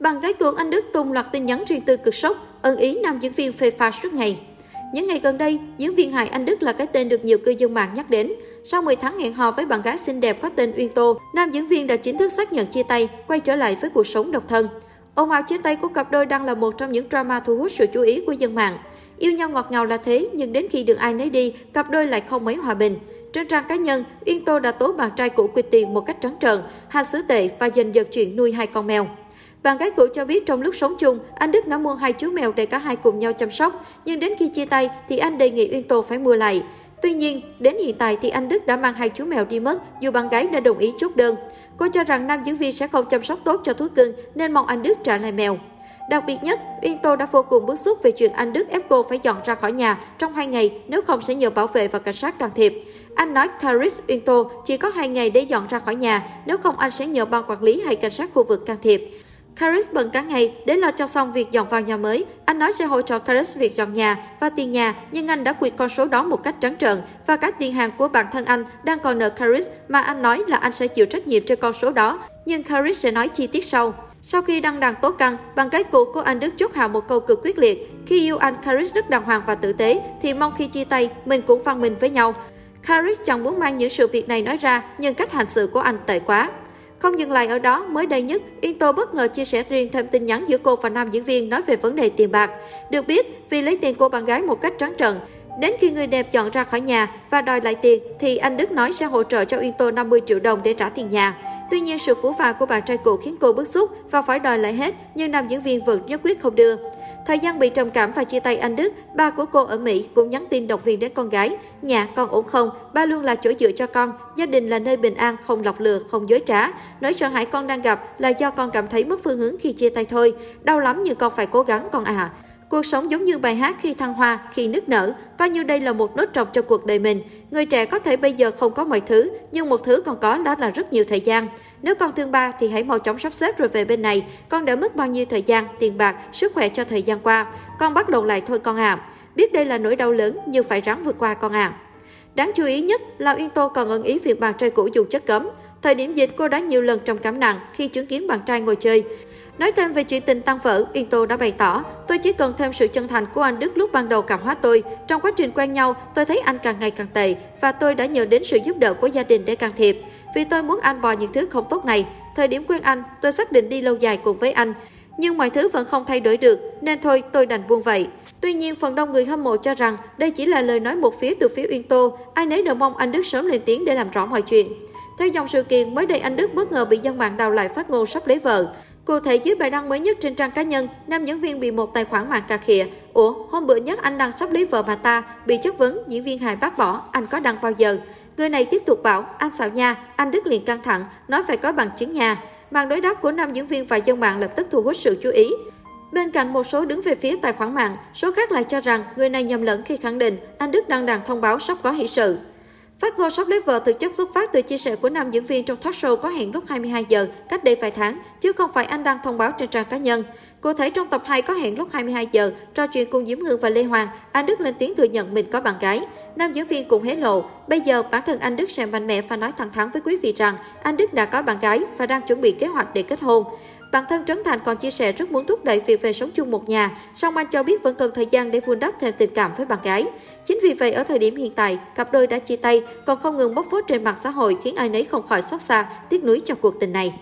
Bạn gái cường anh Đức tung loạt tin nhắn riêng tư cực sốc, ân ý nam diễn viên phê pha suốt ngày. Những ngày gần đây, diễn viên hài Anh Đức là cái tên được nhiều cư dân mạng nhắc đến. Sau 10 tháng hẹn hò với bạn gái xinh đẹp có tên Uyên Tô, nam diễn viên đã chính thức xác nhận chia tay, quay trở lại với cuộc sống độc thân. Ồn ào chia tay của cặp đôi đang là một trong những drama thu hút sự chú ý của dân mạng. Yêu nhau ngọt ngào là thế, nhưng đến khi đường ai nấy đi, cặp đôi lại không mấy hòa bình. Trên trang cá nhân, Uyên Tô đã tố bạn trai cũ quyệt tiền một cách trắng trợn, hành xử tệ và giành giật chuyện nuôi hai con mèo. Bạn gái cũ cho biết trong lúc sống chung, anh Đức đã mua hai chú mèo để cả hai cùng nhau chăm sóc, nhưng đến khi chia tay thì anh đề nghị Uyên Tô phải mua lại. Tuy nhiên, đến hiện tại thì anh Đức đã mang hai chú mèo đi mất dù bạn gái đã đồng ý chốt đơn. Cô cho rằng nam diễn viên sẽ không chăm sóc tốt cho thú cưng nên mong anh Đức trả lại mèo. Đặc biệt nhất, Uyên Tô đã vô cùng bức xúc về chuyện anh Đức ép cô phải dọn ra khỏi nhà trong hai ngày, nếu không sẽ nhờ bảo vệ và cảnh sát can thiệp. Anh nói Caris Uyên Tô chỉ có hai ngày để dọn ra khỏi nhà, nếu không anh sẽ nhờ ban quản lý hay cảnh sát khu vực can thiệp. Caris bận cả ngày để lo cho xong việc dọn vào nhà mới. Anh nói sẽ hỗ trợ Caris việc dọn nhà và tiền nhà, nhưng anh đã quyệt con số đó một cách trắng trợn và cả tiền hàng của bản thân anh đang còn nợ Caris mà anh nói là anh sẽ chịu trách nhiệm trên con số đó, nhưng Caris sẽ nói chi tiết sau. Sau khi đăng đàn tố căng, bằng cái cũ của anh Đức chốt hạ một câu cực quyết liệt. Khi yêu anh Caris rất đàng hoàng và tử tế, thì mong khi chia tay, mình cũng văn minh với nhau. Caris chẳng muốn mang những sự việc này nói ra, nhưng cách hành xử của anh tệ quá. Không dừng lại ở đó, mới đây nhất, Yên Tô bất ngờ chia sẻ riêng thêm tin nhắn giữa cô và nam diễn viên nói về vấn đề tiền bạc. Được biết, vì lấy tiền cô bạn gái một cách trắng trợn, Đến khi người đẹp chọn ra khỏi nhà và đòi lại tiền, thì anh Đức nói sẽ hỗ trợ cho Yên Tô 50 triệu đồng để trả tiền nhà. Tuy nhiên, sự phũ phàng của bạn trai cũ khiến cô bức xúc và phải đòi lại hết, nhưng nam diễn viên vẫn nhất quyết không đưa. Thời gian bị trầm cảm và chia tay anh Đức, ba của cô ở Mỹ cũng nhắn tin động viên đến con gái. Nhà con ổn không? Ba luôn là chỗ dựa cho con. Gia đình là nơi bình an, không lọc lừa, không dối trá. Nỗi sợ hãi con đang gặp là do con cảm thấy mất phương hướng khi chia tay thôi. Đau lắm nhưng con phải cố gắng con à. Cuộc sống giống như bài hát khi thăng hoa, khi nức nở, coi như đây là một nốt trọc cho cuộc đời mình. Người trẻ có thể bây giờ không có mọi thứ, nhưng một thứ còn có đó là rất nhiều thời gian. Nếu con thương ba thì hãy mau chóng sắp xếp rồi về bên này. Con đã mất bao nhiêu thời gian, tiền bạc, sức khỏe cho thời gian qua. Con bắt đầu lại thôi con à. Biết đây là nỗi đau lớn nhưng phải ráng vượt qua con à. Đáng chú ý nhất là Yên Tô còn ân ý việc bạn trai cũ dùng chất cấm. Thời điểm dịch, cô đã nhiều lần trong cảm nặng khi chứng kiến bạn trai ngồi chơi. Nói thêm về chuyện tình tăng vỡ, Yên Tô đã bày tỏ, tôi chỉ cần thêm sự chân thành của anh Đức lúc ban đầu cảm hóa tôi. Trong quá trình quen nhau, tôi thấy anh càng ngày càng tệ và tôi đã nhờ đến sự giúp đỡ của gia đình để can thiệp. Vì tôi muốn anh bỏ những thứ không tốt này. Thời điểm quen anh, tôi xác định đi lâu dài cùng với anh. Nhưng mọi thứ vẫn không thay đổi được, nên thôi tôi đành buông vậy. Tuy nhiên, phần đông người hâm mộ cho rằng đây chỉ là lời nói một phía từ phía Uyên Tô. Ai nấy đều mong anh Đức sớm lên tiếng để làm rõ mọi chuyện. Theo dòng sự kiện, mới đây anh Đức bất ngờ bị dân mạng đào lại phát ngôn sắp lấy vợ. Cụ thể dưới bài đăng mới nhất trên trang cá nhân, nam diễn viên bị một tài khoản mạng cà khịa. Ủa, hôm bữa nhất anh đăng sắp lấy vợ mà ta, bị chất vấn, diễn viên hài bác bỏ, anh có đăng bao giờ? Người này tiếp tục bảo, anh xạo nha, anh Đức liền căng thẳng, nói phải có bằng chứng nhà. Màn đối đáp của nam diễn viên và dân mạng lập tức thu hút sự chú ý. Bên cạnh một số đứng về phía tài khoản mạng, số khác lại cho rằng người này nhầm lẫn khi khẳng định anh Đức đăng đàn thông báo sắp có hỷ sự. Phát ngôn Shop lấy vợ thực chất xuất phát từ chia sẻ của nam diễn viên trong talk show có hẹn lúc 22 giờ cách đây vài tháng, chứ không phải anh đăng thông báo trên trang cá nhân. Cụ thể trong tập 2 có hẹn lúc 22 giờ, trò chuyện cùng Diễm Hương và Lê Hoàng, anh Đức lên tiếng thừa nhận mình có bạn gái. Nam diễn viên cũng hé lộ, bây giờ bản thân anh Đức sẽ mạnh mẽ và nói thẳng thắn với quý vị rằng anh Đức đã có bạn gái và đang chuẩn bị kế hoạch để kết hôn. Bản thân Trấn Thành còn chia sẻ rất muốn thúc đẩy việc về sống chung một nhà, song anh cho biết vẫn cần thời gian để vun đắp thêm tình cảm với bạn gái. Chính vì vậy ở thời điểm hiện tại, cặp đôi đã chia tay, còn không ngừng bóc phốt trên mạng xã hội khiến ai nấy không khỏi xót xa, tiếc nuối cho cuộc tình này.